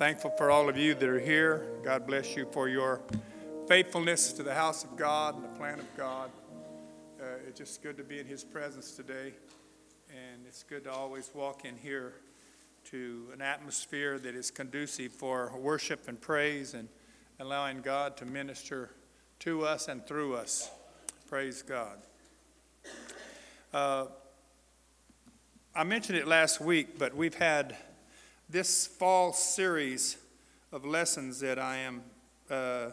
thankful for all of you that are here. God bless you for your faithfulness to the house of God and the plan of God. Uh, it's just good to be in His presence today, and it's good to always walk in here to an atmosphere that is conducive for worship and praise and allowing God to minister to us and through us. Praise God. Uh, I mentioned it last week, but we've had this fall series of lessons that I am uh,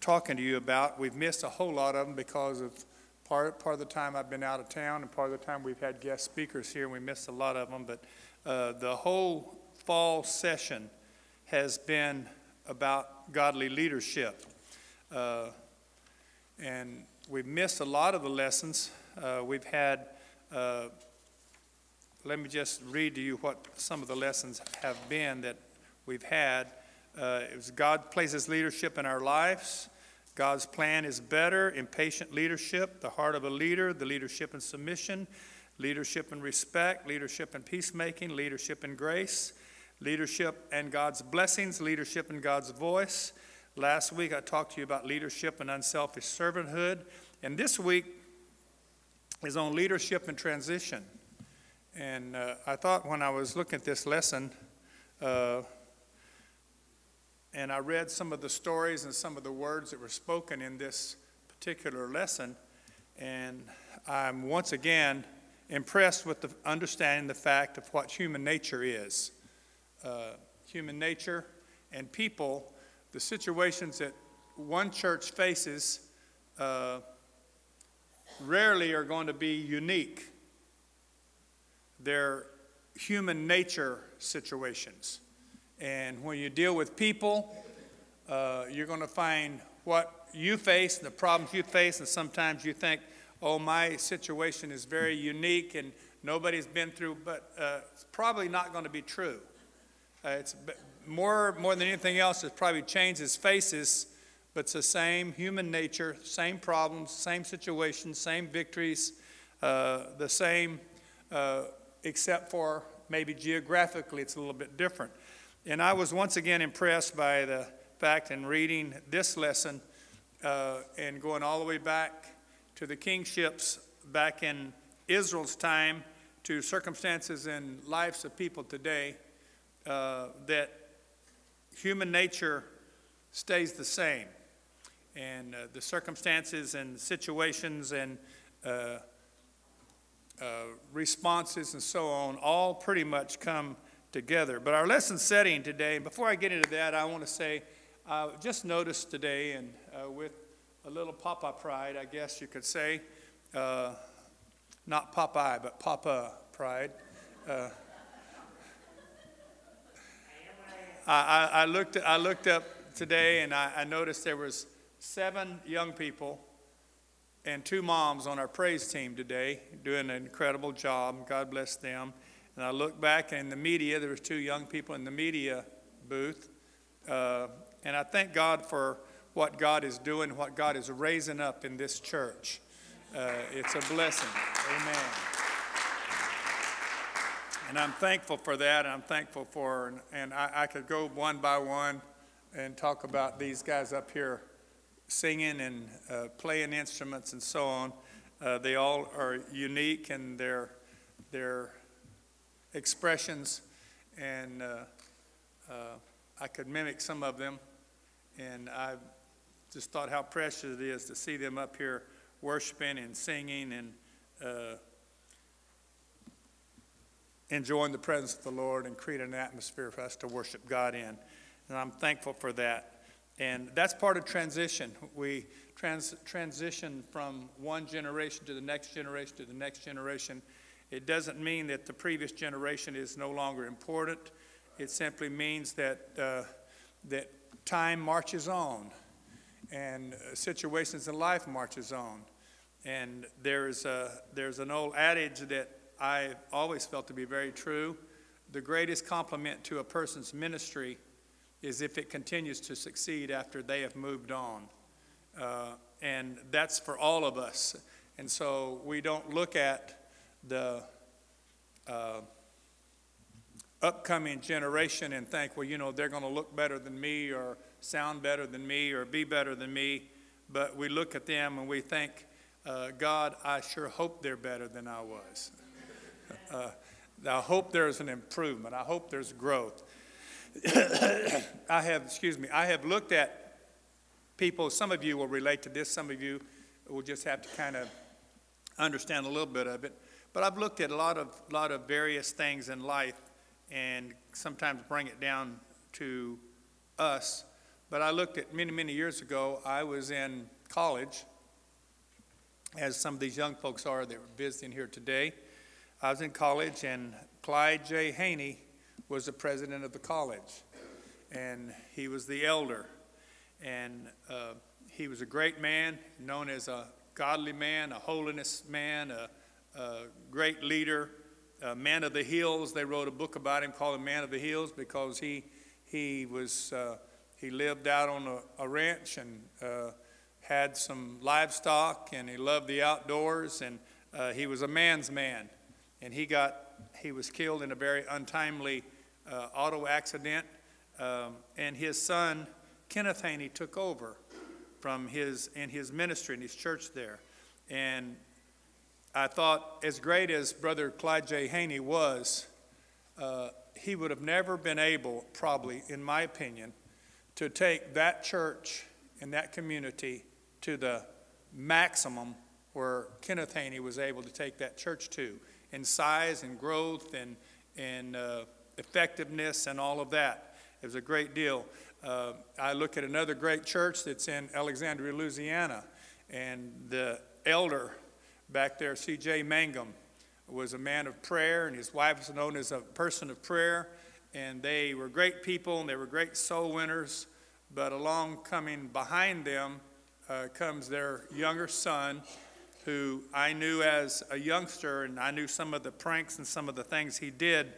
talking to you about. We've missed a whole lot of them because of part, part of the time I've been out of town and part of the time we've had guest speakers here. We missed a lot of them, but uh, the whole fall session has been about godly leadership. Uh, and we've missed a lot of the lessons. Uh, we've had uh, let me just read to you what some of the lessons have been that we've had. Uh, it was God places leadership in our lives. God's plan is better, impatient leadership, the heart of a leader, the leadership in submission, leadership in respect, leadership in peacemaking, leadership in grace, leadership and God's blessings, leadership in God's voice. Last week I talked to you about leadership and unselfish servanthood. And this week is on leadership and transition. And uh, I thought when I was looking at this lesson, uh, and I read some of the stories and some of the words that were spoken in this particular lesson, and I'm once again impressed with the understanding the fact of what human nature is. Uh, human nature and people, the situations that one church faces uh, rarely are going to be unique they're human nature situations. And when you deal with people, uh, you're going to find what you face, the problems you face, and sometimes you think, oh, my situation is very unique and nobody's been through, but uh, it's probably not going to be true. Uh, it's more, more than anything else, it probably changes faces, but it's the same human nature, same problems, same situations, same victories, uh, the same uh, except for maybe geographically it's a little bit different. And I was once again impressed by the fact in reading this lesson uh, and going all the way back to the kingships back in Israel's time to circumstances and lives of people today uh, that human nature stays the same. And uh, the circumstances and situations and uh, responses and so on all pretty much come together. But our lesson setting today, before I get into that, I want to say, uh, just noticed today, and uh, with a little Papa pride, I guess you could say, uh, not Popeye, but Papa pride. Uh, I, I, looked, I looked up today and I, I noticed there was seven young people and two moms on our praise team today doing an incredible job. God bless them. And I look back in the media, there was two young people in the media booth. Uh, and I thank God for what God is doing, what God is raising up in this church. Uh, it's a blessing. Amen. And I'm thankful for that. And I'm thankful for, and I, I could go one by one and talk about these guys up here singing and uh, playing instruments and so on. Uh, they all are unique in their, their expressions, and uh, uh, I could mimic some of them. And I just thought how precious it is to see them up here worshiping and singing and uh, enjoying the presence of the Lord and creating an atmosphere for us to worship God in. And I'm thankful for that. And that's part of transition. We trans- transition from one generation to the next generation to the next generation. It doesn't mean that the previous generation is no longer important. It simply means that, uh, that time marches on and uh, situations in life marches on. And there's, a, there's an old adage that I always felt to be very true. The greatest compliment to a person's ministry is if it continues to succeed after they have moved on. Uh, and that's for all of us. And so we don't look at the, uh, upcoming generation and think, well, you know, they're going to look better than me or sound better than me or be better than me. But we look at them and we think, uh, God, I sure hope they're better than I was. Uh, I hope there's an improvement. I hope there's growth. I have, excuse me, I have looked at people, some of you will relate to this, some of you will just have to kind of understand a little bit of it. But I've looked at a lot of, lot of various things in life and sometimes bring it down to us. But I looked at many, many years ago, I was in college, as some of these young folks are that were visiting here today. I was in college, and Clyde J. Haney was the president of the college, and he was the elder. And uh, he was a great man, known as a godly man, a holiness man, a, a great leader, a man of the hills. They wrote a book about him called "The Man of the Hills" because he he was uh, he lived out on a, a ranch and uh, had some livestock, and he loved the outdoors, and uh, he was a man's man. And he got he was killed in a very untimely uh, auto accident, um, and his son Kenneth Haney took over from his in his ministry in his church there, and I thought as great as Brother Clyde J. Haney was, uh, he would have never been able, probably in my opinion, to take that church and that community to the maximum where Kenneth Haney was able to take that church to in size and growth and, and uh, effectiveness and all of that. It was a great deal. Uh, I look at another great church that's in Alexandria, Louisiana, and the elder back there, C.J. Mangun, was a man of prayer, and his wife was known as a person of prayer. And they were great people, and they were great soul winners. But along coming behind them uh, comes their younger son, who I knew as a youngster, and I knew some of the pranks and some of the things he did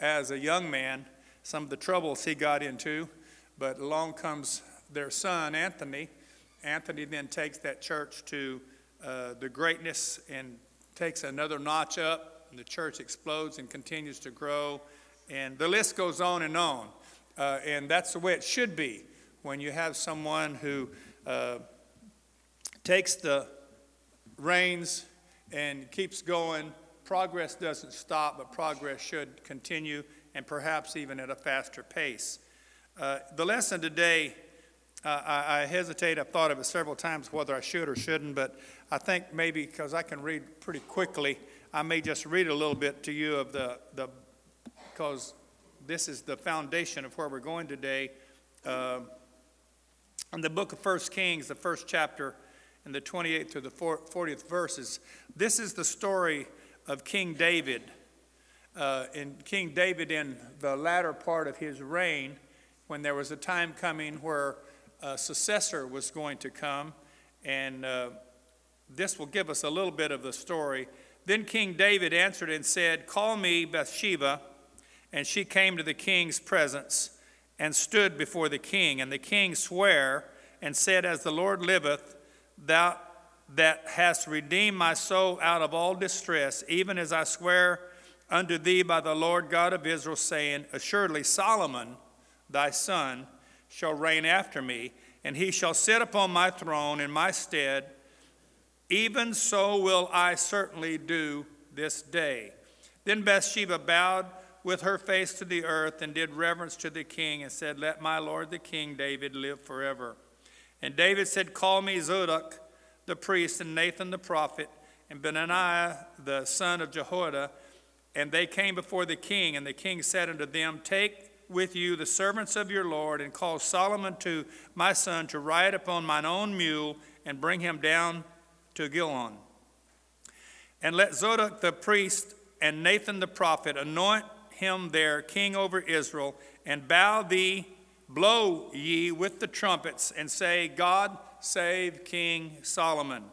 as a young man, some of the troubles he got into. But along comes their son, Anthony. Anthony then takes that church to uh, the greatness and takes another notch up, and the church explodes and continues to grow. And the list goes on and on. Uh, and that's the way it should be when you have someone who uh, takes the reins and keeps going. Progress doesn't stop, but progress should continue and perhaps even at a faster pace. Uh, the lesson today, uh, I, I, hesitate. I've thought of it several times whether I should or shouldn't, but I think maybe because I can read pretty quickly, I may just read a little bit to you of the, the because this is the foundation of where we're going today. Uh, in the book of First Kings, the first chapter, in the 28th to the 40th verses, this is the story of King David. Uh, in King David, in the latter part of his reign, when there was a time coming where a successor was going to come, and uh, this will give us a little bit of the story. Then King David answered and said, Call me Bathsheba. And she came to the king's presence and stood before the king. And the king sware and said, As the Lord liveth, thou that hast redeemed my soul out of all distress, even as I swear unto thee by the Lord God of Israel, saying, Assuredly Solomon, thy son, shall reign after me, and he shall sit upon my throne in my stead. Even so will I certainly do this day. Then Bathsheba bowed with her face to the earth and did reverence to the king and said, Let my lord the king David live forever. And David said, Call me Zadok the priest and Nathan the prophet and Benaiah the son of Jehoiada. And they came before the king, and the king said unto them, Take with you the servants of your Lord, and call Solomon to my son to ride upon mine own mule, and bring him down to Gihon. And let Zadok the priest and Nathan the prophet anoint him there king over Israel, and bow thee, blow ye with the trumpets, and say, God save King Solomon.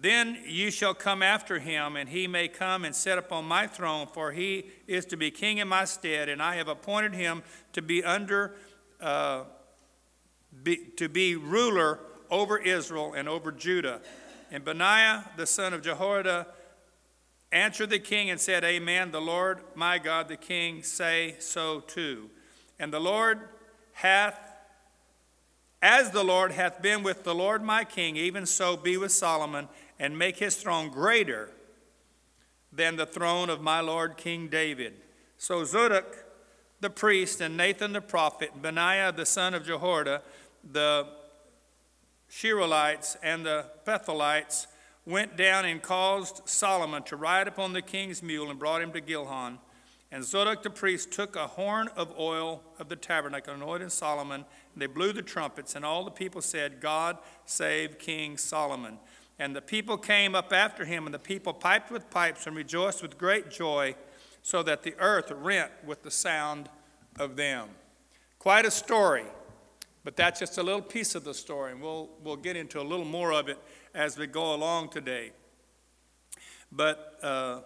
Then you shall come after him, and he may come and sit upon my throne, for he is to be king in my stead, and I have appointed him to be under, uh, be, to be ruler over Israel and over Judah. And Benaiah the son of Jehoiada answered the king and said, Amen. The Lord my God, the king, say so too. And the Lord hath, as the Lord hath been with the Lord my king, even so be with Solomon, and make his throne greater than the throne of my Lord King David. So Zadok the priest, and Nathan the prophet, Benaiah the son of Jehoiada, the Shiralites, and the Pethelites, went down and caused Solomon to ride upon the king's mule and brought him to Gihon. And Zadok the priest took a horn of oil of the tabernacle and anointed Solomon, and they blew the trumpets, and all the people said, God save King Solomon. And the people came up after him, and the people piped with pipes and rejoiced with great joy, so that the earth rent with the sound of them. Quite a story, but that's just a little piece of the story, and we'll, we'll get into a little more of it as we go along today. But uh,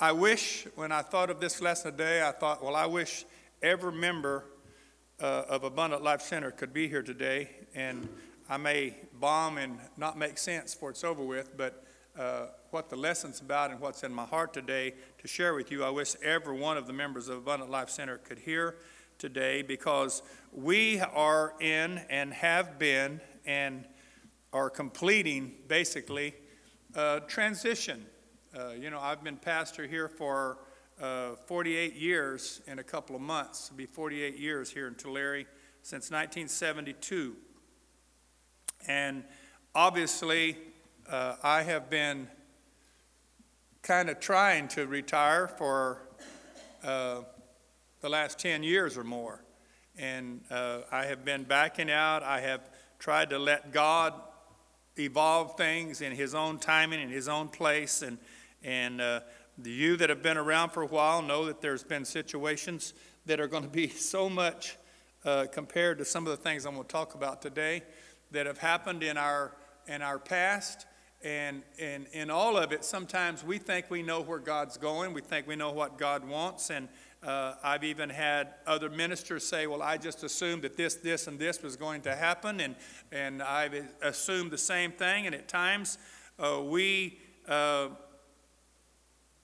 I wish, when I thought of this lesson today, I thought, well, I wish every member uh, of Abundant Life Center could be here today. And I may bomb and not make sense before it's over with, but uh, what the lesson's about and what's in my heart today to share with you, I wish every one of the members of Abundant Life Center could hear today because we are in and have been and are completing basically transition. Uh, you know, I've been pastor here for uh, 48 years in a couple of months. It'll be 48 years here in Tulare since 1972. And obviously, uh, I have been kind of trying to retire for uh, the last 10 years or more. And uh, I have been backing out. I have tried to let God evolve things in His own timing, in His own place. And, and uh, you that have been around for a while know that there's been situations that are going to be so much uh, compared to some of the things I'm going to talk about today that have happened in our, in our past. And, and in all of it, sometimes we think we know where God's going. We think we know what God wants. And uh, I've even had other ministers say, Well, I just assumed that this, this, and this was going to happen, and, and I've assumed the same thing. And at times, uh, we, uh,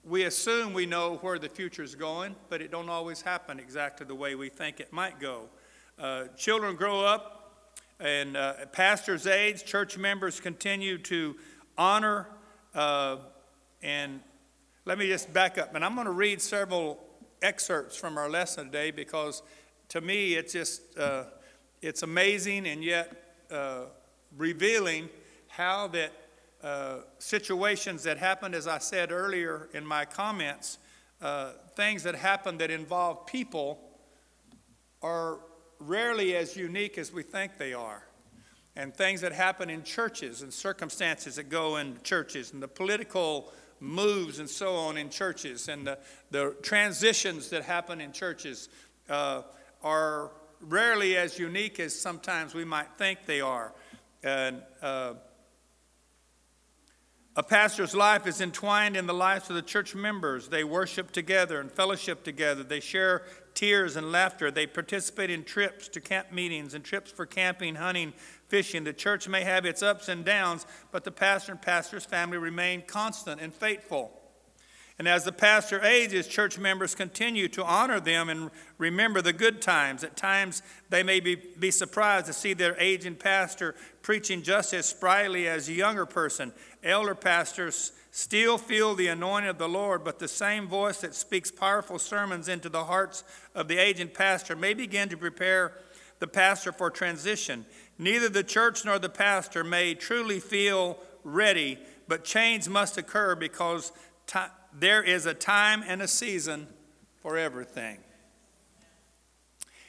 we assume we know where the future is going, but it don't always happen exactly the way we think it might go. Uh, children grow up, and uh, pastors age, church members continue to honor, uh, and let me just back up. And I'm going to read several excerpts from our lesson today because to me it's just uh, it's amazing and yet uh, revealing how that uh, situations that happened as i said earlier in my comments uh, things that happen that involve people are rarely as unique as we think they are and things that happen in churches and circumstances that go in churches and the political moves and so on in churches and the, the transitions that happen in churches uh, are rarely as unique as sometimes we might think they are. And, uh, a pastor's life is entwined in the lives of the church members. They worship together and fellowship together. They share tears and laughter. They participate in trips to camp meetings and trips for camping, hunting, fishing. The church may have its ups and downs, but the pastor and pastor's family remain constant and faithful. And as the pastor ages, church members continue to honor them and remember the good times. At times, they may be, be surprised to see their aging pastor preaching just as sprightly as a younger person. Elder pastors still feel the anointing of the Lord, but the same voice that speaks powerful sermons into the hearts of the aging pastor may begin to prepare the pastor for transition. Neither the church nor the pastor may truly feel ready, but change must occur because there is a time and a season for everything.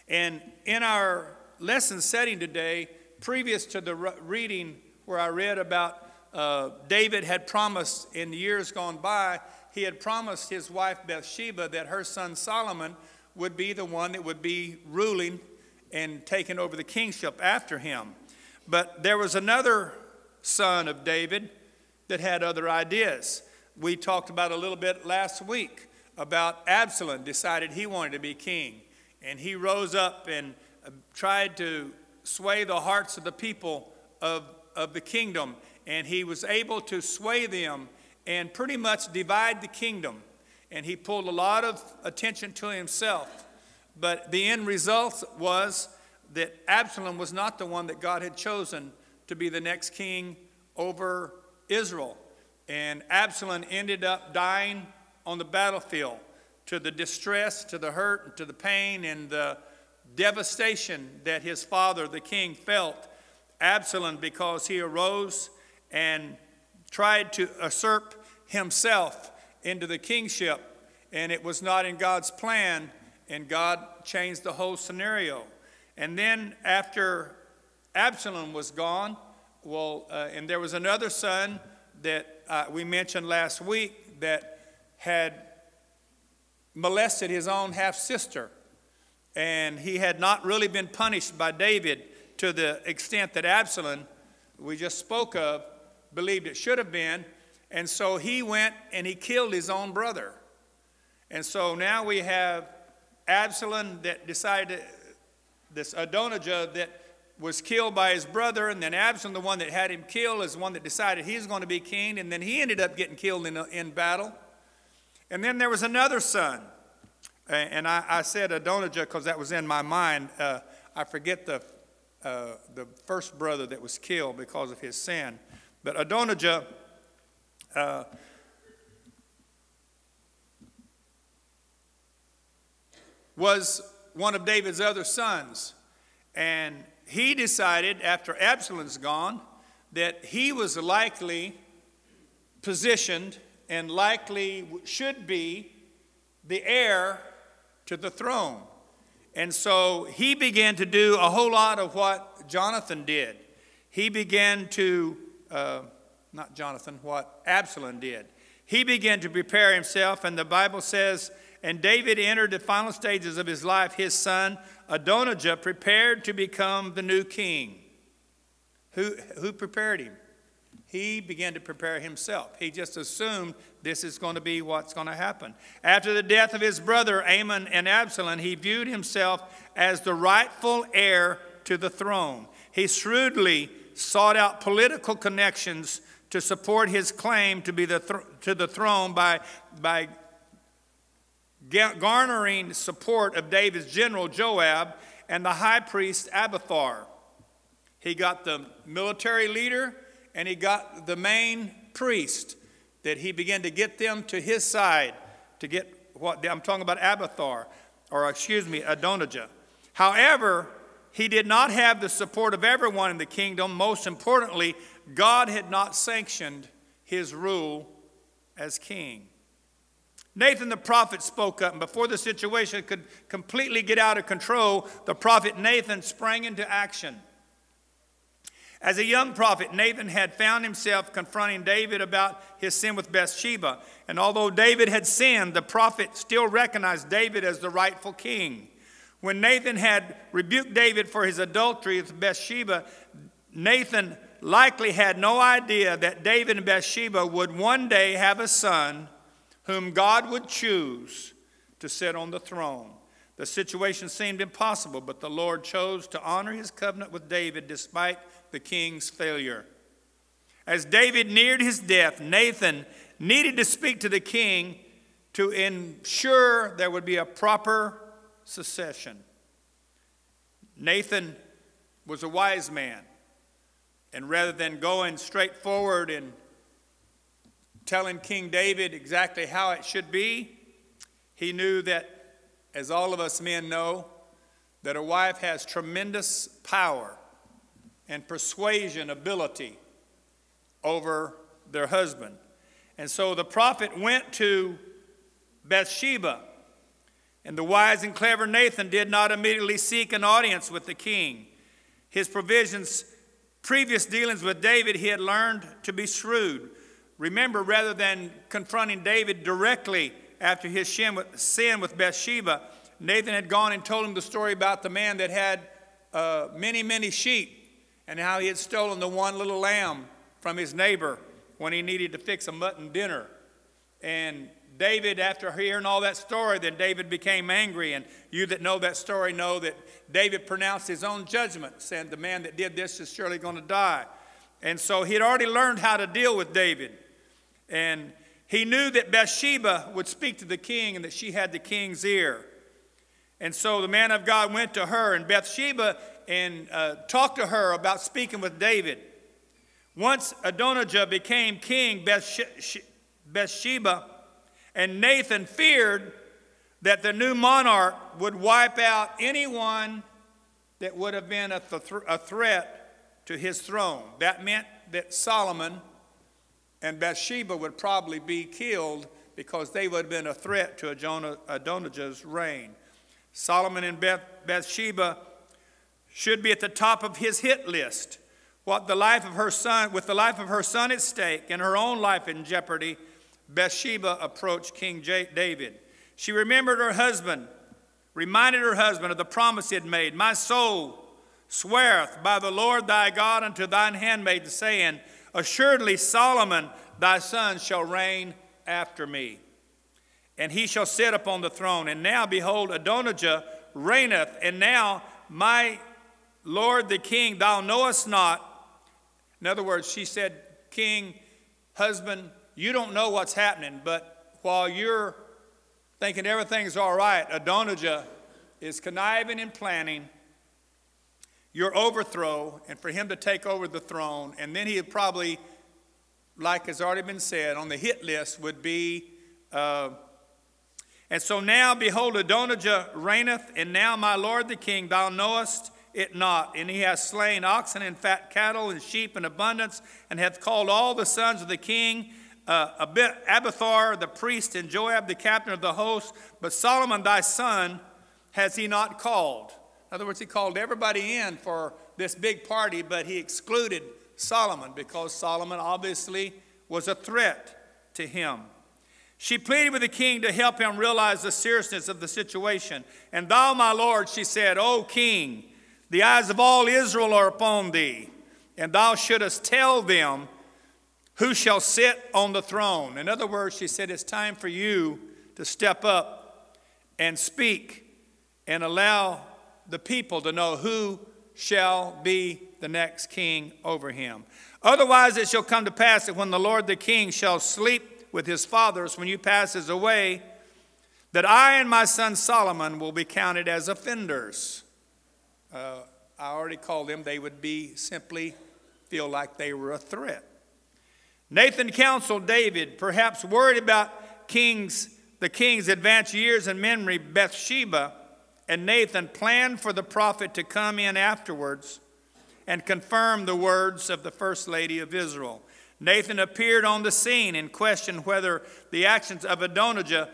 And in our lesson setting today, previous to the reading where I read about uh, David had promised in the years gone by, he had promised his wife Bathsheba that her son Solomon would be the one that would be ruling and taking over the kingship after him. But there was another son of David that had other ideas. We talked about a little bit last week about Absalom decided he wanted to be king. And he rose up and uh, tried to sway the hearts of the people of, of the kingdom. And he was able to sway them and pretty much divide the kingdom. And he pulled a lot of attention to himself. But the end result was that Absalom was not the one that God had chosen to be the next king over Israel. And Absalom ended up dying on the battlefield to the distress, to the hurt, and to the pain, and the devastation that his father, the king, felt. Absalom, because he arose and tried to usurp himself into the kingship, and it was not in God's plan, and God changed the whole scenario. And then after Absalom was gone, well, uh, and there was another son that uh, we mentioned last week that had molested his own half sister. And he had not really been punished by David to the extent that Absalom, we just spoke of, believed it should have been. And so he went and he killed his own brother. And so now we have Absalom that decided, this Adonijah that was killed by his brother, and then Absalom, the one that had him killed, is the one that decided he's going to be king, and then he ended up getting killed in, in battle. And then there was another son, and I, I said Adonijah because that was in my mind. Uh, I forget the, uh, the first brother that was killed because of his sin. But Adonijah uh, was one of David's other sons. And he decided, after Absalom's gone, that he was likely positioned and likely should be the heir to the throne. And so he began to do a whole lot of what Jonathan did. He began to, uh, not Jonathan, what Absalom did. He began to prepare himself, and the Bible says, and David entered the final stages of his life. His son Adonijah prepared to become the new king. Who, who prepared him? He began to prepare himself. He just assumed this is going to be what's going to happen. After the death of his brother Amnon and Absalom, he viewed himself as the rightful heir to the throne. He shrewdly sought out political connections to support his claim to be the th- to the throne by, by garnering support of David's general Joab and the high priest Abiathar. He got the military leader and he got the main priest that he began to get them to his side to get what I'm talking about Abiathar, or excuse me, Adonijah. However, he did not have the support of everyone in the kingdom. Most importantly, God had not sanctioned his rule as king. Nathan the prophet spoke up, and before the situation could completely get out of control, the prophet Nathan sprang into action. As a young prophet, Nathan had found himself confronting David about his sin with Bathsheba. And although David had sinned, the prophet still recognized David as the rightful king. When Nathan had rebuked David for his adultery with Bathsheba, Nathan likely had no idea that David and Bathsheba would one day have a son whom God would choose to sit on the throne. The situation seemed impossible, but the Lord chose to honor his covenant with David despite the king's failure. As David neared his death, Nathan needed to speak to the king to ensure there would be a proper succession. Nathan was a wise man, and rather than going straight forward and telling King David exactly how it should be. He knew that, as all of us men know, that a wife has tremendous power and persuasion ability over their husband. And so the prophet went to Bathsheba, and the wise and clever Nathan did not immediately seek an audience with the king. His provisions, previous dealings with David, he had learned to be shrewd. Remember, rather than confronting David directly after his sin with Bathsheba, Nathan had gone and told him the story about the man that had uh, many, many sheep and how he had stolen the one little lamb from his neighbor when he needed to fix a mutton dinner. And David, after hearing all that story, then David became angry. And you that know that story know that David pronounced his own judgment, saying, The man that did this is surely going to die. And so he had already learned how to deal with David. And he knew that Bathsheba would speak to the king and that she had the king's ear. And so the man of God went to her, and Bathsheba and uh, talked to her about speaking with David. Once Adonijah became king, Bathsheba and Nathan feared that the new monarch would wipe out anyone that would have been a, th- a threat to his throne. That meant that Solomon and Bathsheba would probably be killed because they would have been a threat to Adonijah's reign. Solomon and Bathsheba should be at the top of his hit list. What the life of her son, with the life of her son at stake and her own life in jeopardy, Bathsheba approached King David. She remembered her husband, reminded her husband of the promise he had made. My soul sweareth by the Lord thy God unto thine handmaid, saying, Assuredly Solomon thy son shall reign after me, and he shall sit upon the throne. And now, behold, Adonijah reigneth, and now my Lord the king, thou knowest not. In other words, she said, King, husband, you don't know what's happening, but while you're thinking everything's all right, Adonijah is conniving and planning your overthrow and for him to take over the throne. And then he would probably, like has already been said, on the hit list would be. Uh, and so now, behold, Adonijah reigneth, and now, my lord the king, thou knowest it not. And he has slain oxen and fat cattle and sheep in abundance, and hath called all the sons of the king uh, the priest and Joab the captain of the host, but Solomon thy son has he not called. In other words, he called everybody in for this big party, but he excluded Solomon because Solomon obviously was a threat to him. She pleaded with the king to help him realize the seriousness of the situation. And thou, my lord, she said, O king, the eyes of all Israel are upon thee, and thou shouldest tell them who shall sit on the throne? In other words, she said, It's time for you to step up and speak and allow the people to know who shall be the next king over him. Otherwise, it shall come to pass that when the Lord the king shall sleep with his fathers, when you passes away, that I and my son Solomon will be counted as offenders. Uh, I already called them, they would be simply feel like they were a threat. Nathan counseled David, perhaps worried about kings, the king's advanced years and memory, Bathsheba, and Nathan planned for the prophet to come in afterwards and confirm the words of the first lady of Israel. Nathan appeared on the scene and questioned whether the actions of Adonijah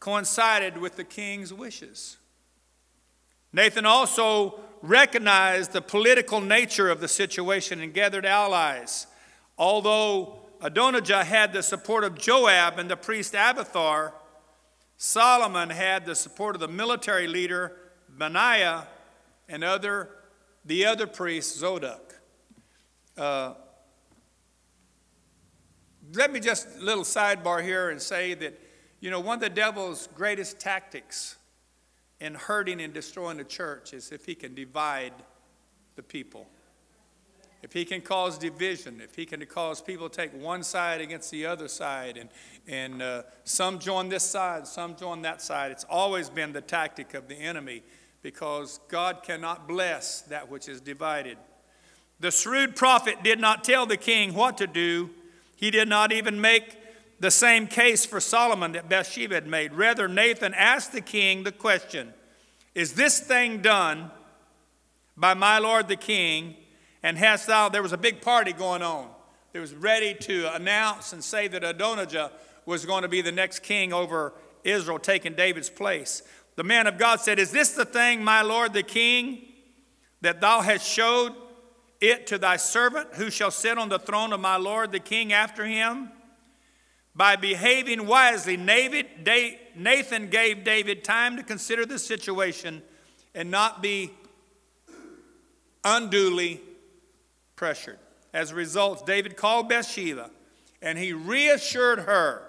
coincided with the king's wishes. Nathan also recognized the political nature of the situation and gathered allies. Although Adonijah had the support of Joab and the priest Abiathar. Solomon had the support of the military leader Benaiah and other, the other priest Zadok. Uh, let me just a little sidebar here and say that, you know, one of the devil's greatest tactics in hurting and destroying the church is if he can divide the people if he can cause division, if he can cause people to take one side against the other side, and, and uh, some join this side, some join that side, it's always been the tactic of the enemy because God cannot bless that which is divided. The shrewd prophet did not tell the king what to do, he did not even make the same case for Solomon that Bathsheba had made. Rather, Nathan asked the king the question Is this thing done by my lord the king? And hast thou, there was a big party going on. It was ready to announce and say that Adonijah was going to be the next king over Israel, taking David's place. The man of God said, Is this the thing, my Lord the king, that thou hast showed it to thy servant, who shall sit on the throne of my Lord the king after him? By behaving wisely, Nathan gave David time to consider the situation and not be unduly pressured. As a result, David called Bathsheba and he reassured her,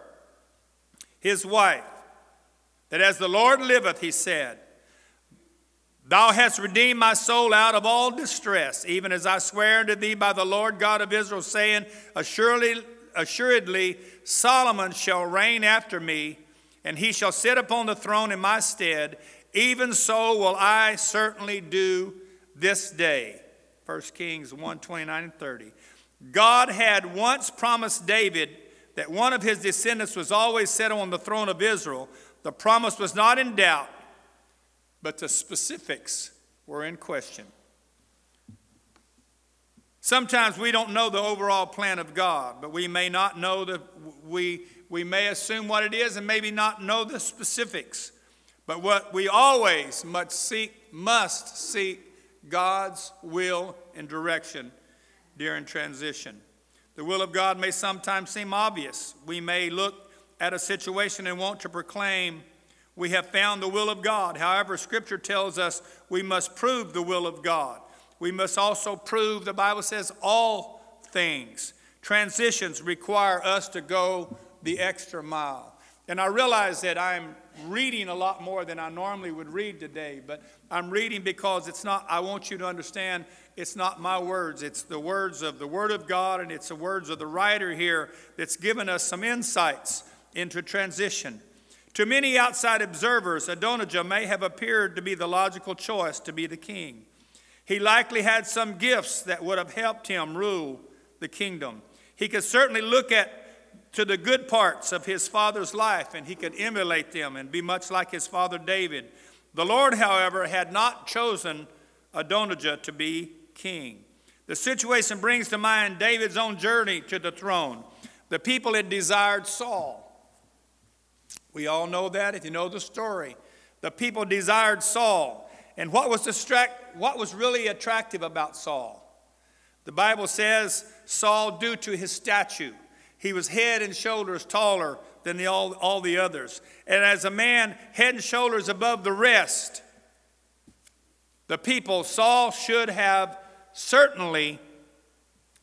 his wife, that as the Lord liveth, he said, Thou hast redeemed my soul out of all distress, even as I swear unto thee by the Lord God of Israel, saying, Assuredly, assuredly Solomon shall reign after me, and he shall sit upon the throne in my stead. Even so will I certainly do this day. 1 Kings 1 29 and 30. God had once promised David that one of his descendants was always set on the throne of Israel. The promise was not in doubt, but the specifics were in question. Sometimes we don't know the overall plan of God, but we may not know that we, we may assume what it is and maybe not know the specifics. But what we always must seek, must seek God's will and direction during transition. The will of God may sometimes seem obvious. We may look at a situation and want to proclaim we have found the will of God. However, Scripture tells us we must prove the will of God. We must also prove, the Bible says, all things. Transitions require us to go the extra mile. And I realize that I'm reading a lot more than I normally would read today, but I'm reading because it's not, I want you to understand it's not my words, it's the words of the Word of God, and it's the words of the writer here that's given us some insights into transition. To many outside observers, Adonijah may have appeared to be the logical choice to be the king. He likely had some gifts that would have helped him rule the kingdom. He could certainly look at to the good parts of his father's life and he could emulate them and be much like his father David. The Lord, however, had not chosen Adonijah to be king. The situation brings to mind David's own journey to the throne. The people had desired Saul. We all know that if you know the story. The people desired Saul. And what was, distract, what was really attractive about Saul? The Bible says Saul, due to his stature, he was head and shoulders taller than the, all, all the others. And as a man head and shoulders above the rest, the people, Saul should have certainly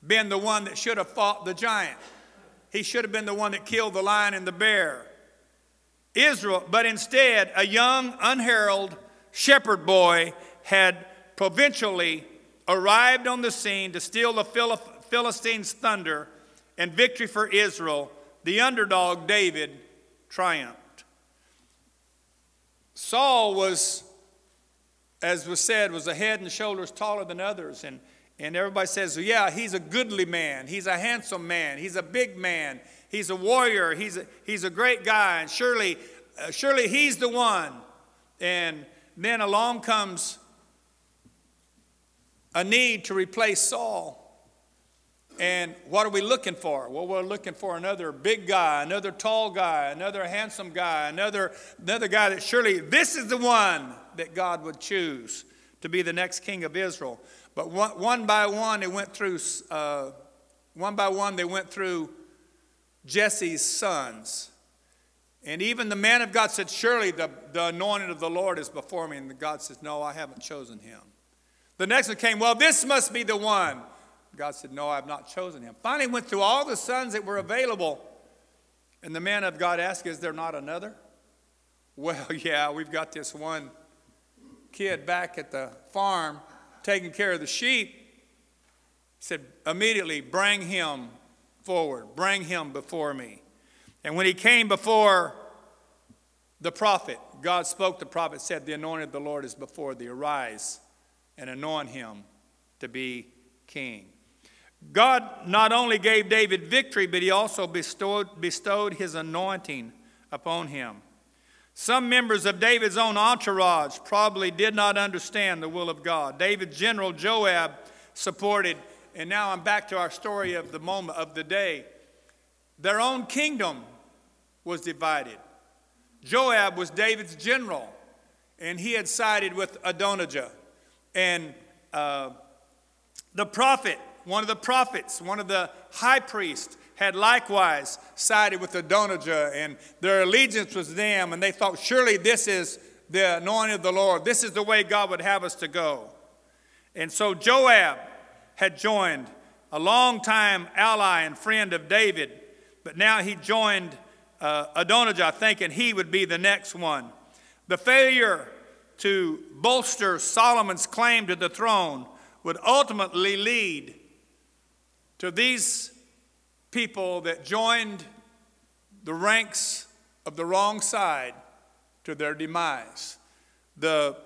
been the one that should have fought the giant. He should have been the one that killed the lion and the bear. Israel, but instead, a young, unheralded shepherd boy had provincially arrived on the scene to steal the Philistines' thunder and victory for Israel. The underdog, David, triumphed. Saul was as was said, was a head and shoulders taller than others. And, and everybody says, yeah, he's a goodly man. He's a handsome man. He's a big man. He's a warrior. He's a, he's a great guy. And surely, uh, surely he's the one. And then along comes a need to replace Saul. And what are we looking for? Well, we're looking for another big guy, another tall guy, another handsome guy, another, another guy that surely this is the one that God would choose to be the next king of Israel. But one, one by one, they went through, uh, one by one, they went through Jesse's sons. And even the man of God said, Surely the, the anointing of the Lord is before me. And God says, No, I haven't chosen him. The next one came, Well, this must be the one. God said, No, I have not chosen him. Finally, went through all the sons that were available. And the man of God asked, Is there not another? Well, yeah, we've got this one kid back at the farm taking care of the sheep. He said, Immediately, bring him forward, bring him before me. And when he came before the prophet, God spoke the prophet, said, The anointed of the Lord is before thee. Arise and anoint him to be king. God not only gave David victory, but he also bestowed, bestowed his anointing upon him. Some members of David's own entourage probably did not understand the will of God. David's general Joab supported, and now I'm back to our story of the moment of the day. Their own kingdom was divided. Joab was David's general, and he had sided with Adonijah. And uh, the prophet one of the prophets, one of the high priests, had likewise sided with Adonijah, and their allegiance was them, and they thought, surely this is the anointing of the Lord. This is the way God would have us to go. And so Joab had joined a longtime ally and friend of David, but now he joined uh, Adonijah, thinking he would be the next one. The failure to bolster Solomon's claim to the throne would ultimately lead to these people that joined the ranks of the wrong side to their demise. The,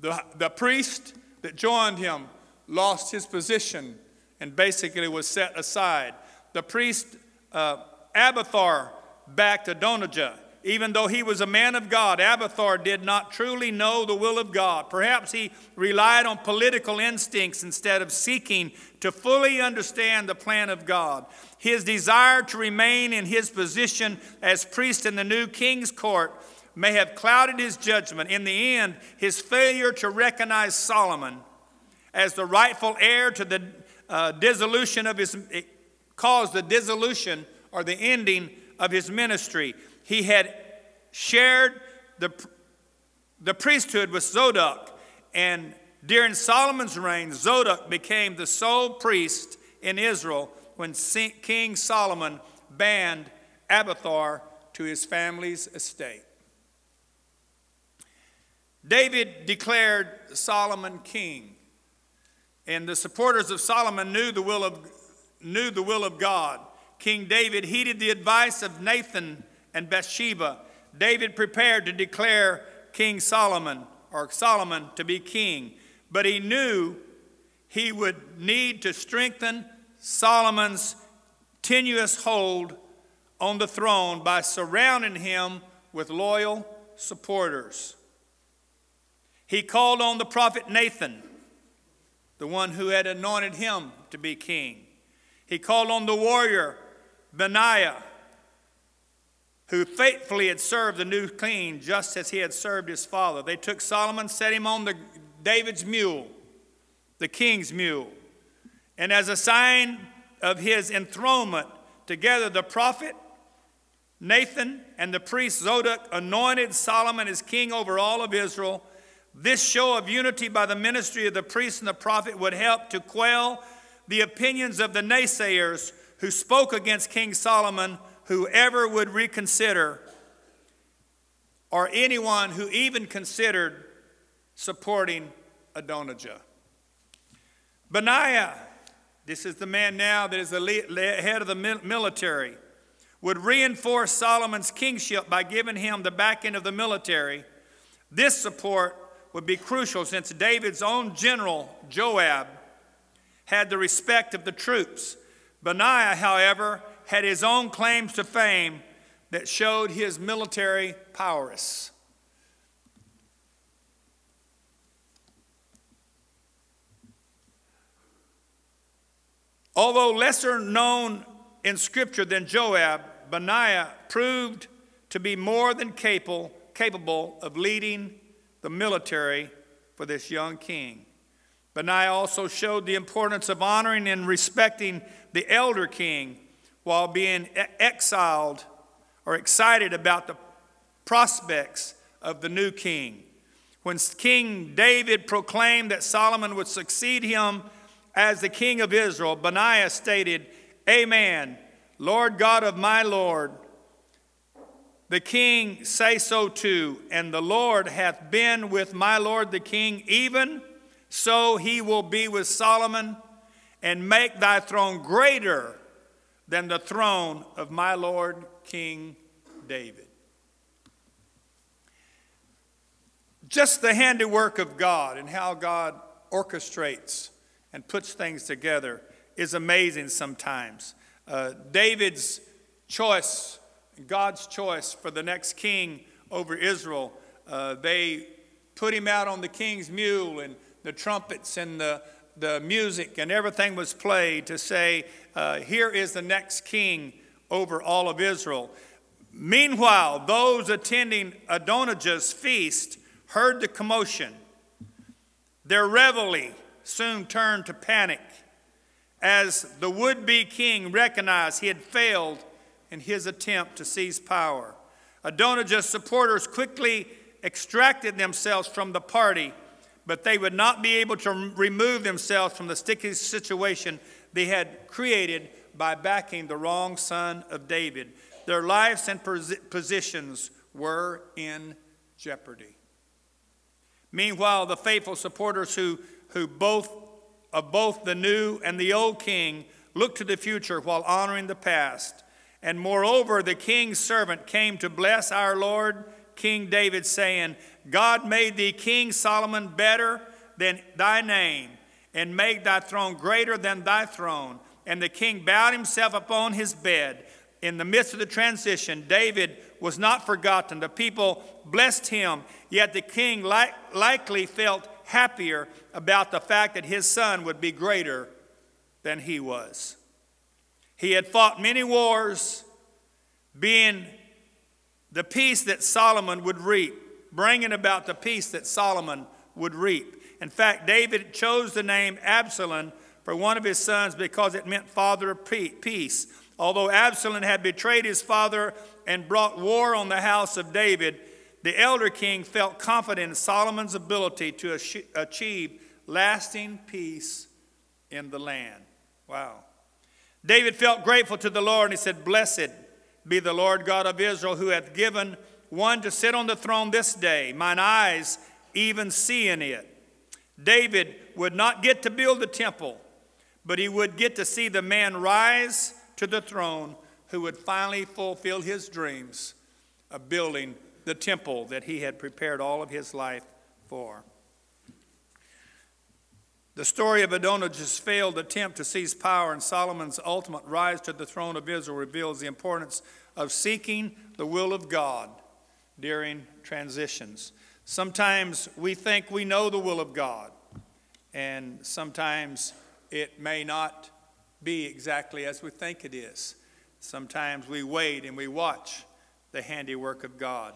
the, the priest that joined him lost his position and basically was set aside. The priest uh, Abiathar backed Adonijah. Even though he was a man of God, Abiathar did not truly know the will of God. Perhaps he relied on political instincts instead of seeking to fully understand the plan of God. His desire to remain in his position as priest in the new king's court may have clouded his judgment. In the end, his failure to recognize Solomon as the rightful heir to the uh, dissolution of his, caused the dissolution or the ending of his ministry. He had shared the, the priesthood with Zadok, and during Solomon's reign, Zadok became the sole priest in Israel when King Solomon banned Abiathar to his family's estate. David declared Solomon king, and the supporters of Solomon knew the will of, knew the will of God. King David heeded the advice of Nathan and Bathsheba. David prepared to declare King Solomon or Solomon to be king, but he knew he would need to strengthen Solomon's tenuous hold on the throne by surrounding him with loyal supporters. He called on the prophet Nathan, the one who had anointed him to be king. He called on the warrior Benaiah, who faithfully had served the new king just as he had served his father. They took Solomon, set him on the, David's mule, the king's mule. And as a sign of his enthronement, together the prophet Nathan and the priest Zadok anointed Solomon as king over all of Israel. This show of unity by the ministry of the priest and the prophet would help to quell the opinions of the naysayers who spoke against King Solomon, whoever would reconsider, or anyone who even considered supporting Adonijah. Benaiah, this is the man now that is the head of the military, would reinforce Solomon's kingship by giving him the backing of the military. This support would be crucial since David's own general, Joab, had the respect of the troops Benaiah, however, had his own claims to fame that showed his military prowess. Although lesser known in Scripture than Joab, Benaiah proved to be more than capable, capable of leading the military for this young king. Benaiah also showed the importance of honoring and respecting the elder king while being exiled or excited about the prospects of the new king. When King David proclaimed that Solomon would succeed him as the king of Israel, Benaiah stated, Amen, Lord God of my Lord. The king say so too, and the Lord hath been with my Lord the king, even so he will be with Solomon and make thy throne greater than the throne of my Lord King David. Just the handiwork of God and how God orchestrates and puts things together is amazing sometimes. Uh, David's choice, God's choice for the next king over Israel, uh, they put him out on the king's mule and the trumpets and the the music and everything was played to say, uh, Here is the next king over all of Israel. Meanwhile, those attending Adonijah's feast heard the commotion. Their revelry soon turned to panic as the would be king recognized he had failed in his attempt to seize power. Adonijah's supporters quickly extracted themselves from the party but they would not be able to remove themselves from the sticky situation they had created by backing the wrong son of David. Their lives and positions were in jeopardy. Meanwhile, the faithful supporters who, who both of both the new and the old king looked to the future while honoring the past. And moreover, the king's servant came to bless our Lord, King David, saying, God made thee King Solomon better than thy name, and made thy throne greater than thy throne. And the king bowed himself upon his bed. In the midst of the transition, David was not forgotten. The people blessed him, yet the king li- likely felt happier about the fact that his son would be greater than he was. He had fought many wars, being the peace that Solomon would reap, bringing about the peace that Solomon would reap. In fact, David chose the name Absalom for one of his sons because it meant father of peace. Although Absalom had betrayed his father and brought war on the house of David, the elder king felt confident in Solomon's ability to achieve lasting peace in the land. Wow. David felt grateful to the Lord and he said, Blessed be the Lord God of Israel, who hath given one to sit on the throne this day, mine eyes even seeing it. David would not get to build the temple, but he would get to see the man rise to the throne who would finally fulfill his dreams of building the temple that he had prepared all of his life for. The story of Adonijah's failed attempt to seize power and Solomon's ultimate rise to the throne of Israel reveals the importance of seeking the will of God during transitions. Sometimes we think we know the will of God, and sometimes it may not be exactly as we think it is. Sometimes we wait and we watch the handiwork of God.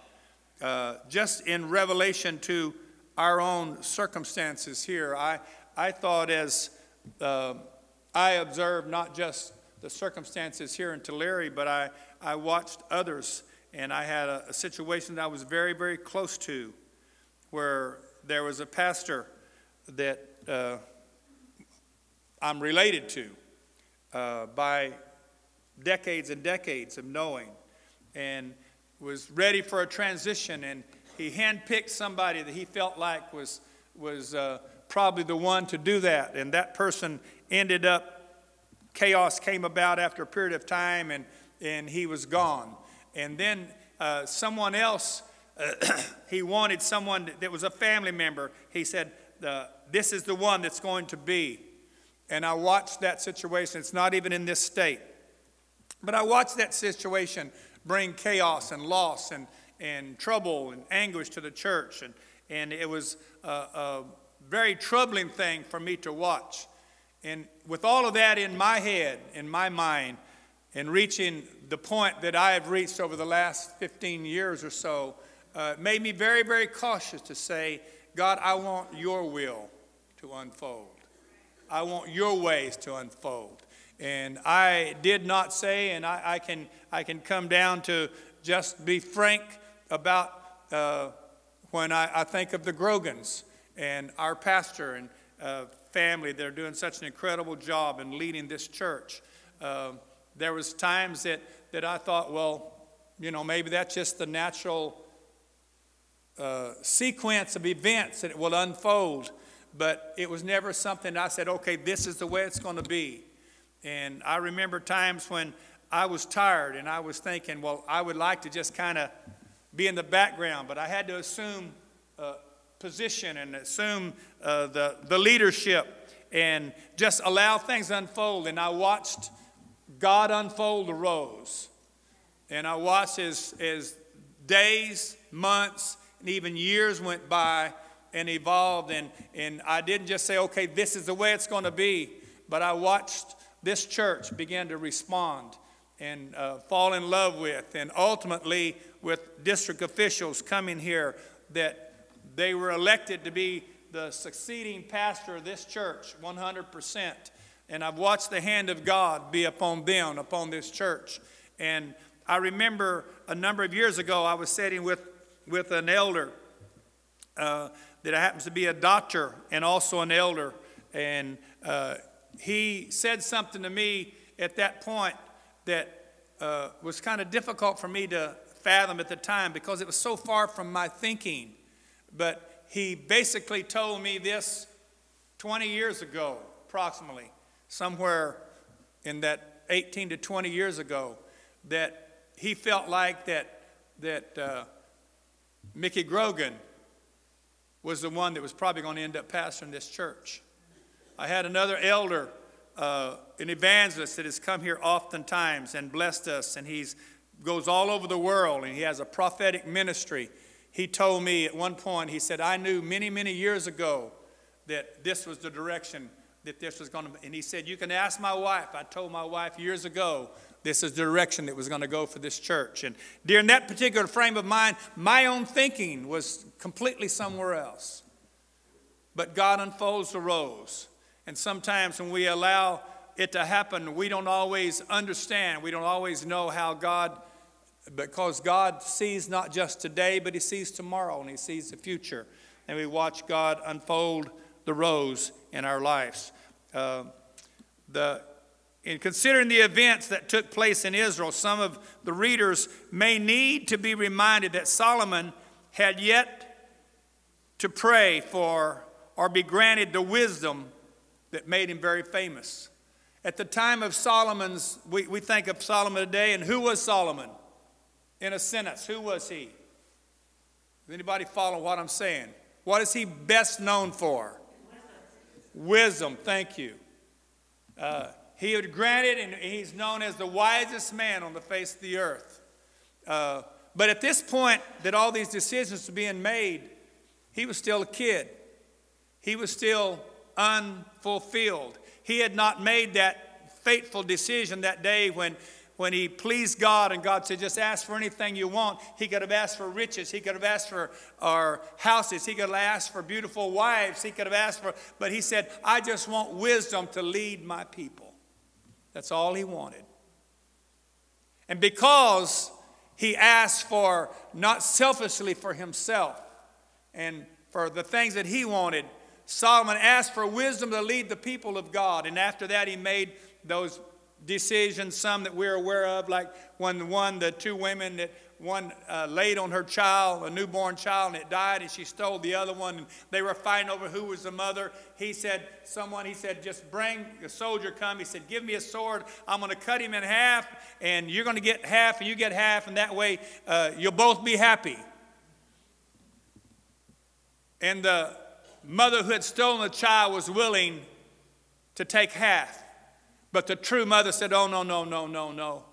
Uh, just in revelation to our own circumstances here, I, I thought as uh, I observed not just the circumstances here in Tulare, but I, I watched others, and I had a, a situation that I was very, very close to where there was a pastor that uh, I'm related to uh, by decades and decades of knowing, and was ready for a transition, and he handpicked somebody that he felt like was was uh, probably the one to do that. And that person ended up, chaos came about after a period of time and, and he was gone. And then uh, someone else, uh, he wanted someone that was a family member. He said, This is the one that's going to be. And I watched that situation. It's not even in this state. But I watched that situation bring chaos and loss and, and trouble and anguish to the church. And, and it was a, uh, very troubling thing for me to watch. And with all of that in my head, in my mind, and reaching the point that I have reached over the last 15 years or so, uh, made me very, very cautious to say, God, I want your will to unfold. I want your ways to unfold. And I did not say, and I, I can, I can come down to just be frank about uh, when I, I think of the Grogans and our pastor and uh, family They're doing such an incredible job in leading this church. Uh, there was times that, that I thought, well, you know, maybe that's just the natural uh, sequence of events that it will unfold. But it was never something I said, okay, this is the way it's going to be. And I remember times when I was tired and I was thinking, well, I would like to just kind of be in the background, but I had to assume uh, position and assume uh, the, the leadership and just allow things unfold. And I watched God unfold the rose. And I watched as, as days, months, and even years went by and evolved. And, and I didn't just say, okay, this is the way it's going to be, but I watched this church begin to respond and uh, fall in love with, and ultimately with district officials coming here that they were elected to be the succeeding pastor of this church 100%. And I've watched the hand of God be upon them, upon this church. And I remember a number of years ago, I was sitting with, with an elder uh, that happens to be a doctor and also an elder. And uh, he said something to me at that point that uh, was kind of difficult for me to fathom at the time because it was so far from my thinking. But he basically told me this 20 years ago, approximately, somewhere in that 18 to 20 years ago that he felt like that, that uh, Mickey Grogan was the one that was probably going to end up pastoring this church. I had another elder, uh, an evangelist that has come here oftentimes and blessed us, and he goes all over the world and he has a prophetic ministry. He told me at one point, he said, I knew many, many years ago that this was the direction that this was going to and he said you can ask my wife. I told my wife years ago this is the direction that was going to go for this church. And during that particular frame of mind my own thinking was completely somewhere else. But god unfolds the rose and sometimes when we allow it to happen we don't always understand. We don't always know how god because god sees not just today but he sees tomorrow and he sees the future. And we watch god unfold the rose in our lives. Uh, the, in considering the events that took place in Israel, some of the readers may need to be reminded that Solomon had yet to pray for or be granted the wisdom that made him very famous. At the time of Solomon's, we, we think of Solomon today, and who was Solomon? In a sentence, who was he? Does anybody follow what I'm saying? What is he best known for? Wisdom, thank you. Uh, he had granted, and he's known as the wisest man on the face of the earth. Uh, but at this point, that all these decisions were being made, he was still a kid. He was still unfulfilled. He had not made that fateful decision that day when when he pleased God and God said, just ask for anything you want, he could have asked for riches. He could have asked for our houses. He could have asked for beautiful wives. He could have asked for, but he said, I just want wisdom to lead my people. That's all he wanted. And because he asked for, not selfishly for himself and for the things that he wanted, Solomon asked for wisdom to lead the people of God. And after that, he made those decisions, some that we're aware of, like when one, the two women that one uh, laid on her child, a newborn child, and it died, and she stole the other one, and they were fighting over who was the mother. He said, someone, he said, just bring a soldier come. He said, give me a sword. I'm going to cut him in half, and you're going to get half, and you get half, and that way uh, you'll both be happy. And the mother who had stolen the child was willing to take half. But the true mother said, Oh, no, no, no, no, no.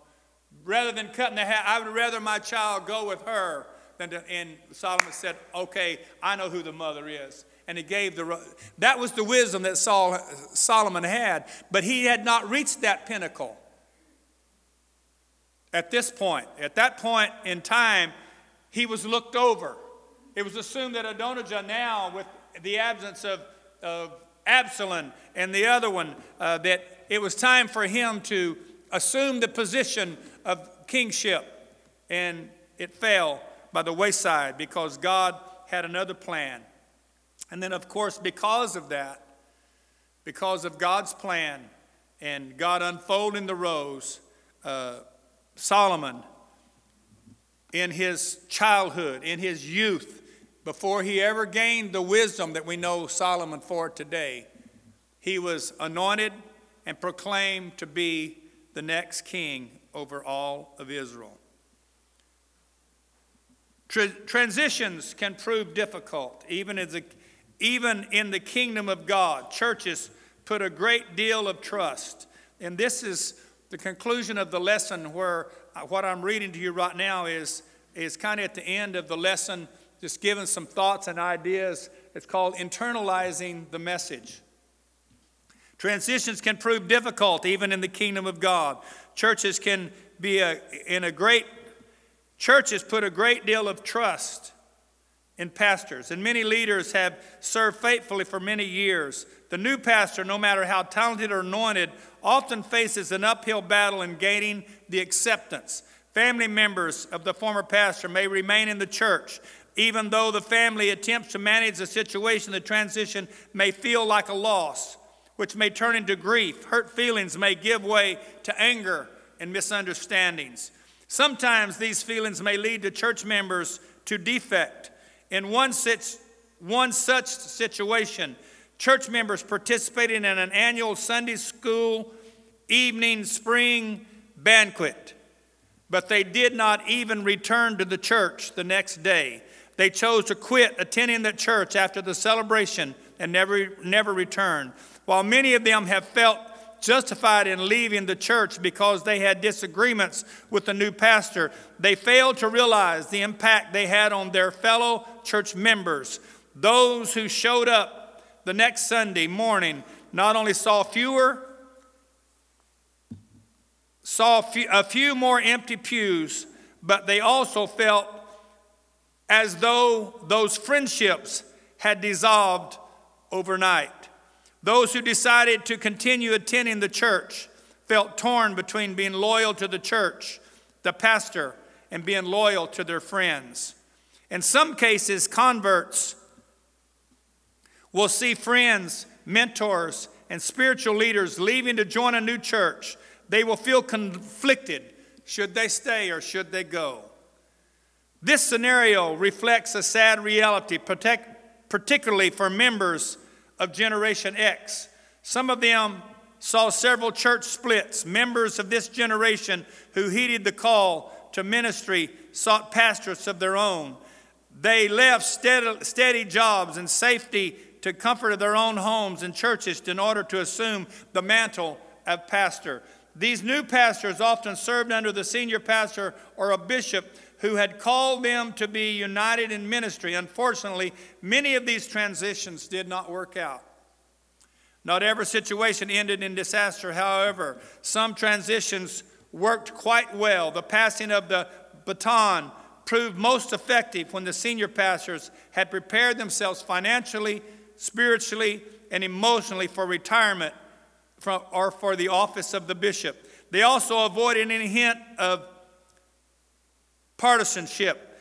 Rather than cutting the hair, I would rather my child go with her than to, and Solomon said, Okay, I know who the mother is. And he gave the, that was the wisdom that Saul, Solomon had, but he had not reached that pinnacle. At this point, at that point in time, he was looked over. It was assumed that Adonijah now, with the absence of, of Absalom and the other one, uh, that it was time for him to assume the position of kingship. And it fell by the wayside because God had another plan. And then, of course, because of that, because of God's plan and God unfolding the rose, uh, Solomon, in his childhood, in his youth, before he ever gained the wisdom that we know Solomon for today, he was anointed and proclaimed to be the next king over all of Israel. Tra- transitions can prove difficult, even, as a, even in the kingdom of God. Churches put a great deal of trust. And this is the conclusion of the lesson where uh, what I'm reading to you right now is, is kind of at the end of the lesson, just giving some thoughts and ideas. It's called internalizing the message. Transitions can prove difficult even in the kingdom of God. Churches can be a, in a great, churches put a great deal of trust in pastors, and many leaders have served faithfully for many years. The new pastor, no matter how talented or anointed, often faces an uphill battle in gaining the acceptance. Family members of the former pastor may remain in the church. Even though the family attempts to manage the situation, the transition may feel like a loss which may turn into grief. Hurt feelings may give way to anger and misunderstandings. Sometimes these feelings may lead to church members to defect. In one such, one such situation, church members participating in an annual Sunday school evening spring banquet, but they did not even return to the church the next day. They chose to quit attending the church after the celebration and never, never return. While many of them have felt justified in leaving the church because they had disagreements with the new pastor, they failed to realize the impact they had on their fellow church members. Those who showed up the next Sunday morning not only saw fewer, saw a few more empty pews, but they also felt as though those friendships had dissolved overnight. Those who decided to continue attending the church felt torn between being loyal to the church, the pastor, and being loyal to their friends. In some cases, converts will see friends, mentors, and spiritual leaders leaving to join a new church. They will feel conflicted should they stay or should they go. This scenario reflects a sad reality, particularly for members of Generation X. Some of them saw several church splits. Members of this generation who heeded the call to ministry sought pastors of their own. They left steady, steady jobs and safety to comfort of their own homes and churches in order to assume the mantle of pastor. These new pastors often served under the senior pastor or a bishop who had called them to be united in ministry. Unfortunately, many of these transitions did not work out. Not every situation ended in disaster, however, some transitions worked quite well. The passing of the baton proved most effective when the senior pastors had prepared themselves financially, spiritually, and emotionally for retirement from, or for the office of the bishop. They also avoided any hint of partisanship.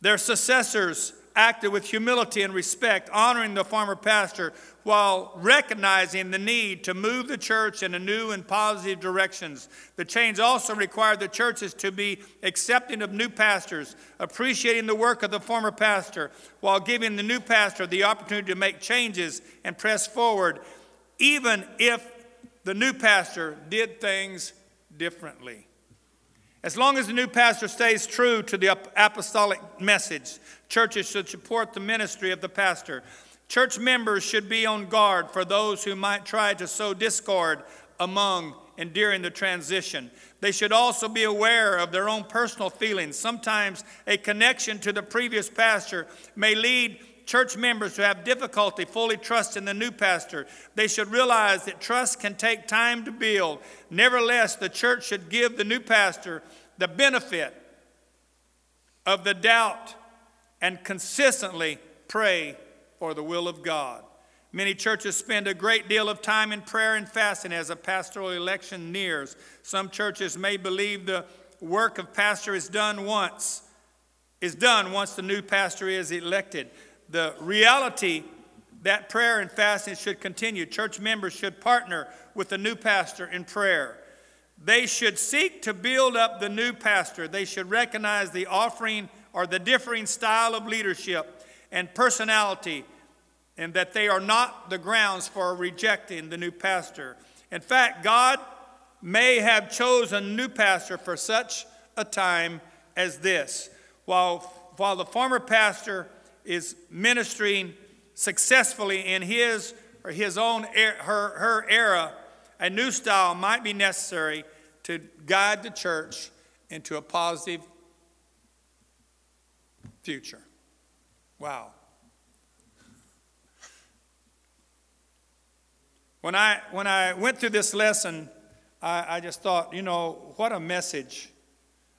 Their successors acted with humility and respect, honoring the former pastor while recognizing the need to move the church in a new and positive directions. The change also required the churches to be accepting of new pastors, appreciating the work of the former pastor, while giving the new pastor the opportunity to make changes and press forward, even if the new pastor did things differently. As long as the new pastor stays true to the apostolic message, churches should support the ministry of the pastor. Church members should be on guard for those who might try to sow discord among and during the transition. They should also be aware of their own personal feelings. Sometimes a connection to the previous pastor may lead church members who have difficulty fully trusting the new pastor. They should realize that trust can take time to build. Nevertheless, the church should give the new pastor the benefit of the doubt and consistently pray for the will of God. Many churches spend a great deal of time in prayer and fasting as a pastoral election nears. Some churches may believe the work of pastor is done once, is done once the new pastor is elected the reality that prayer and fasting should continue. Church members should partner with the new pastor in prayer. They should seek to build up the new pastor. They should recognize the offering or the differing style of leadership and personality, and that they are not the grounds for rejecting the new pastor. In fact, God may have chosen a new pastor for such a time as this. While, while the former pastor is ministering successfully in his or his own her, her era, a new style might be necessary to guide the church into a positive future. Wow. When I, when I went through this lesson, I, I just thought, you know, what a message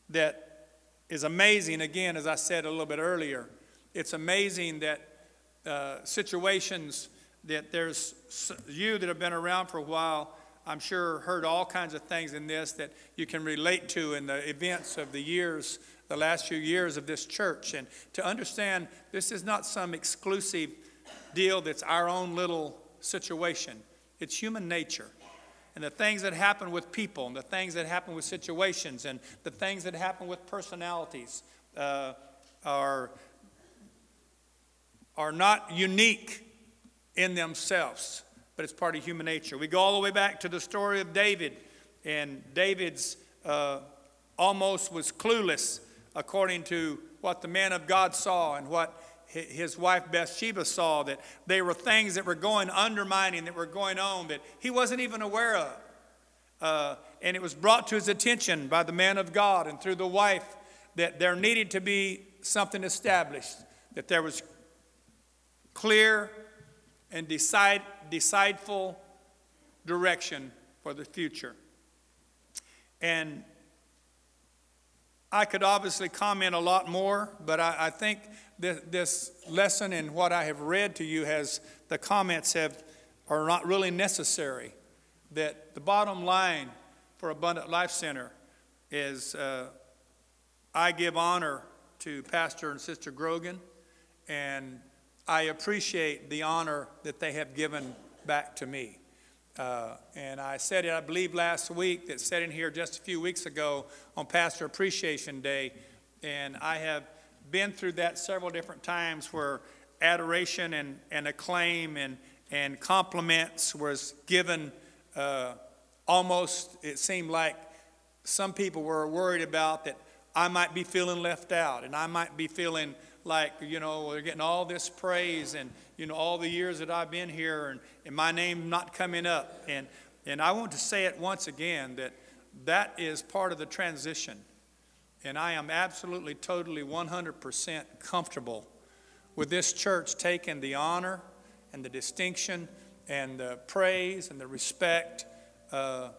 that is amazing, again, as I said a little bit earlier it's amazing that uh, situations that there's you that have been around for a while, I'm sure heard all kinds of things in this that you can relate to in the events of the years, the last few years of this church. And to understand this is not some exclusive deal that's our own little situation, it's human nature. And the things that happen with people, and the things that happen with situations, and the things that happen with personalities uh, are are not unique in themselves. but it's part of human nature. We go all the way back to the story of David, and David's uh, almost was clueless according to what the man of God saw and what his wife Bathsheba saw, that they were things that were going undermining, that were going on, that he wasn't even aware of. Uh, and it was brought to his attention by the man of God and through the wife that there needed to be something established, that there was clear and decide, decideful direction for the future. And I could obviously comment a lot more, but I, I think this, this lesson and what I have read to you has the comments have are not really necessary. That the bottom line for Abundant Life Center is uh, I give honor to Pastor and Sister Grogan, and I appreciate the honor that they have given back to me. Uh, and I said it, I believe, last week that said in here just a few weeks ago on Pastor Appreciation Day. And I have been through that several different times where adoration and, and acclaim and, and compliments was given uh, almost, it seemed like some people were worried about that I might be feeling left out and I might be feeling like, you know, they're getting all this praise and, you know, all the years that I've been here and, and my name not coming up. And, and I want to say it once again that that is part of the transition. And I am absolutely, totally, 100% comfortable with this church taking the honor and the distinction and the praise and the respect uh,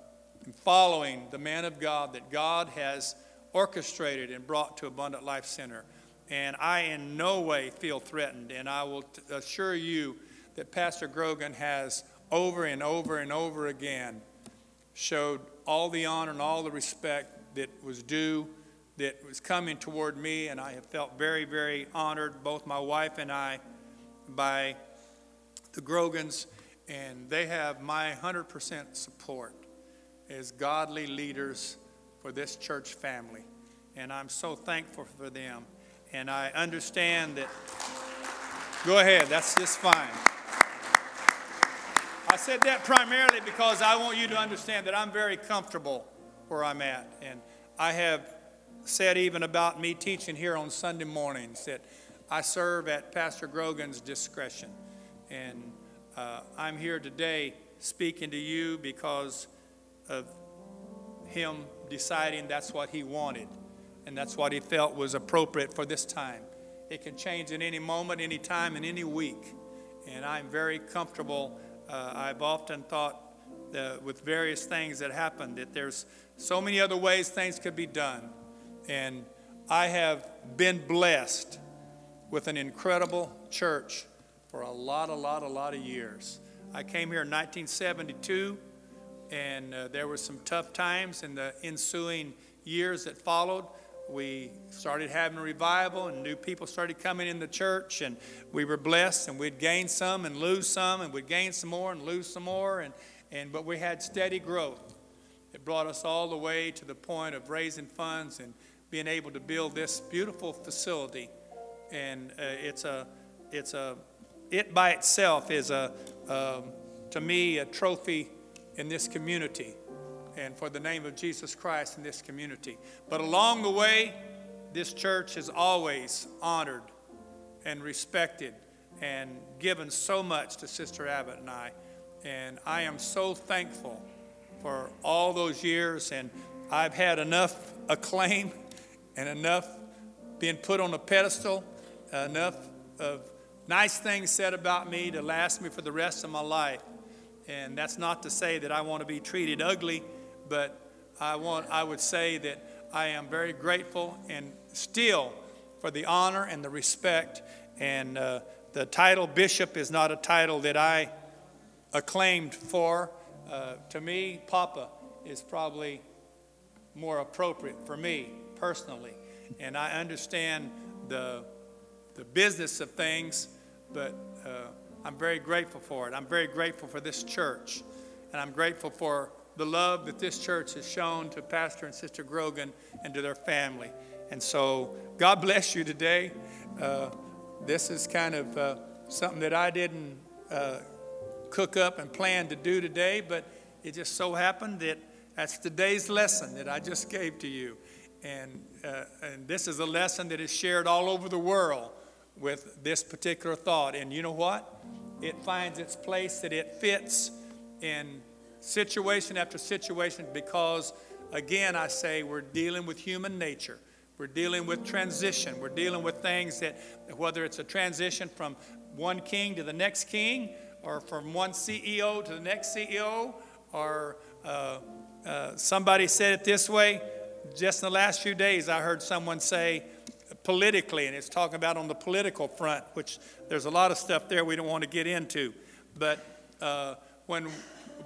and following the man of God that God has orchestrated and brought to Abundant Life Center. And I in no way feel threatened. And I will t- assure you that Pastor Grogan has over and over and over again showed all the honor and all the respect that was due, that was coming toward me. And I have felt very, very honored, both my wife and I, by the Grogans. And they have my 100% support as godly leaders for this church family. And I'm so thankful for them. And I understand that. Go ahead, that's just fine. I said that primarily because I want you to understand that I'm very comfortable where I'm at. And I have said, even about me teaching here on Sunday mornings, that I serve at Pastor Grogan's discretion. And uh, I'm here today speaking to you because of him deciding that's what he wanted and that's what he felt was appropriate for this time. It can change in any moment, any time, in any week. And I'm very comfortable. Uh, I've often thought with various things that happen that there's so many other ways things could be done. And I have been blessed with an incredible church for a lot, a lot, a lot of years. I came here in 1972 and uh, there were some tough times in the ensuing years that followed. We started having a revival, and new people started coming in the church, and we were blessed, and we'd gain some and lose some, and we'd gain some more and lose some more, and, and but we had steady growth. It brought us all the way to the point of raising funds and being able to build this beautiful facility, and uh, it's a it's a it by itself is a um, to me a trophy in this community and for the name of Jesus Christ in this community. But along the way, this church has always honored and respected and given so much to Sister Abbott and I. And I am so thankful for all those years. And I've had enough acclaim and enough being put on a pedestal, enough of nice things said about me to last me for the rest of my life. And that's not to say that I want to be treated ugly, but I, want, I would say that I am very grateful and still for the honor and the respect. And uh, the title bishop is not a title that I acclaimed for. Uh, to me, Papa is probably more appropriate for me personally. And I understand the, the business of things, but uh, I'm very grateful for it. I'm very grateful for this church, and I'm grateful for the love that this church has shown to Pastor and Sister Grogan and to their family. And so, God bless you today. Uh, this is kind of uh, something that I didn't uh, cook up and plan to do today, but it just so happened that that's today's lesson that I just gave to you. And, uh, and this is a lesson that is shared all over the world with this particular thought. And you know what? It finds its place that it fits in situation after situation because, again, I say we're dealing with human nature. We're dealing with transition. We're dealing with things that, whether it's a transition from one king to the next king, or from one CEO to the next CEO, or uh, uh, somebody said it this way. Just in the last few days, I heard someone say politically, and it's talking about on the political front, which there's a lot of stuff there we don't want to get into. But uh, when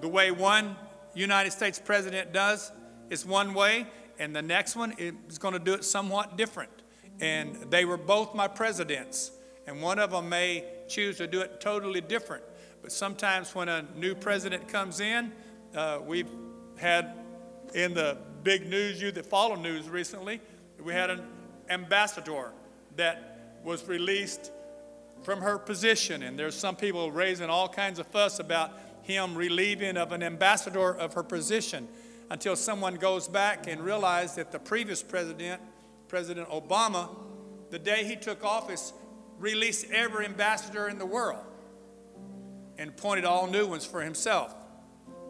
the way one United States president does is one way, and the next one is going to do it somewhat different. And they were both my presidents, and one of them may choose to do it totally different. But sometimes when a new president comes in, uh, we've had in the big news, you that follow news recently, we had an ambassador that was released from her position. And there's some people raising all kinds of fuss about him relieving of an ambassador of her position until someone goes back and realizes that the previous president, President Obama, the day he took office, released every ambassador in the world and appointed all new ones for himself.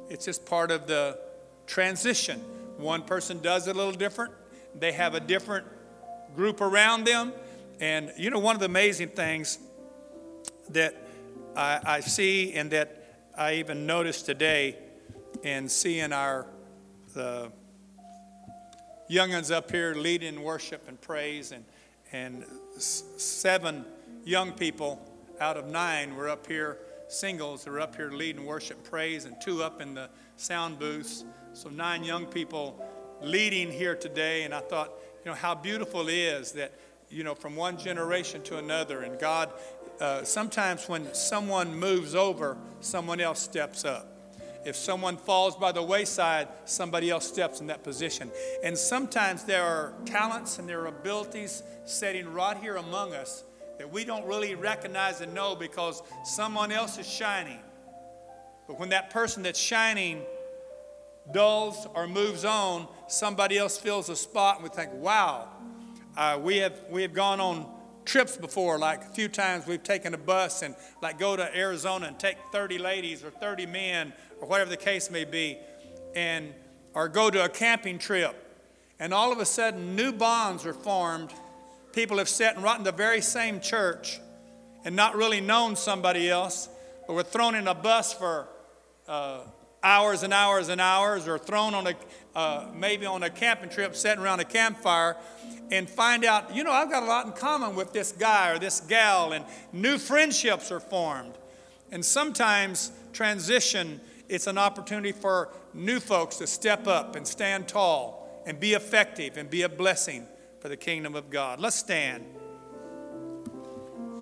It's just part of the transition. One person does it a little different, they have a different group around them. And you know, one of the amazing things that I, I see and that I even noticed today in seeing our the youngins up here leading worship and praise, and, and seven young people out of nine were up here, singles were up here leading worship and praise, and two up in the sound booths. So, nine young people leading here today, and I thought, you know, how beautiful it is that, you know, from one generation to another, and God, uh, sometimes when someone moves over, someone else steps up. If someone falls by the wayside, somebody else steps in that position. And sometimes there are talents and there are abilities sitting right here among us that we don't really recognize and know because someone else is shining. But when that person that's shining dulls or moves on, somebody else fills a spot, and we think, wow, uh, we, have, we have gone on trips before, like a few times we've taken a bus and like go to Arizona and take 30 ladies or 30 men or whatever the case may be, and or go to a camping trip, and all of a sudden new bonds are formed. People have sat and in the very same church and not really known somebody else, but were thrown in a bus for uh, hours and hours and hours, or thrown on a uh, maybe on a camping trip, sitting around a campfire, and find out, you know, I've got a lot in common with this guy or this gal, and new friendships are formed. And sometimes transition it's an opportunity for new folks to step up and stand tall and be effective and be a blessing for the kingdom of God. Let's stand.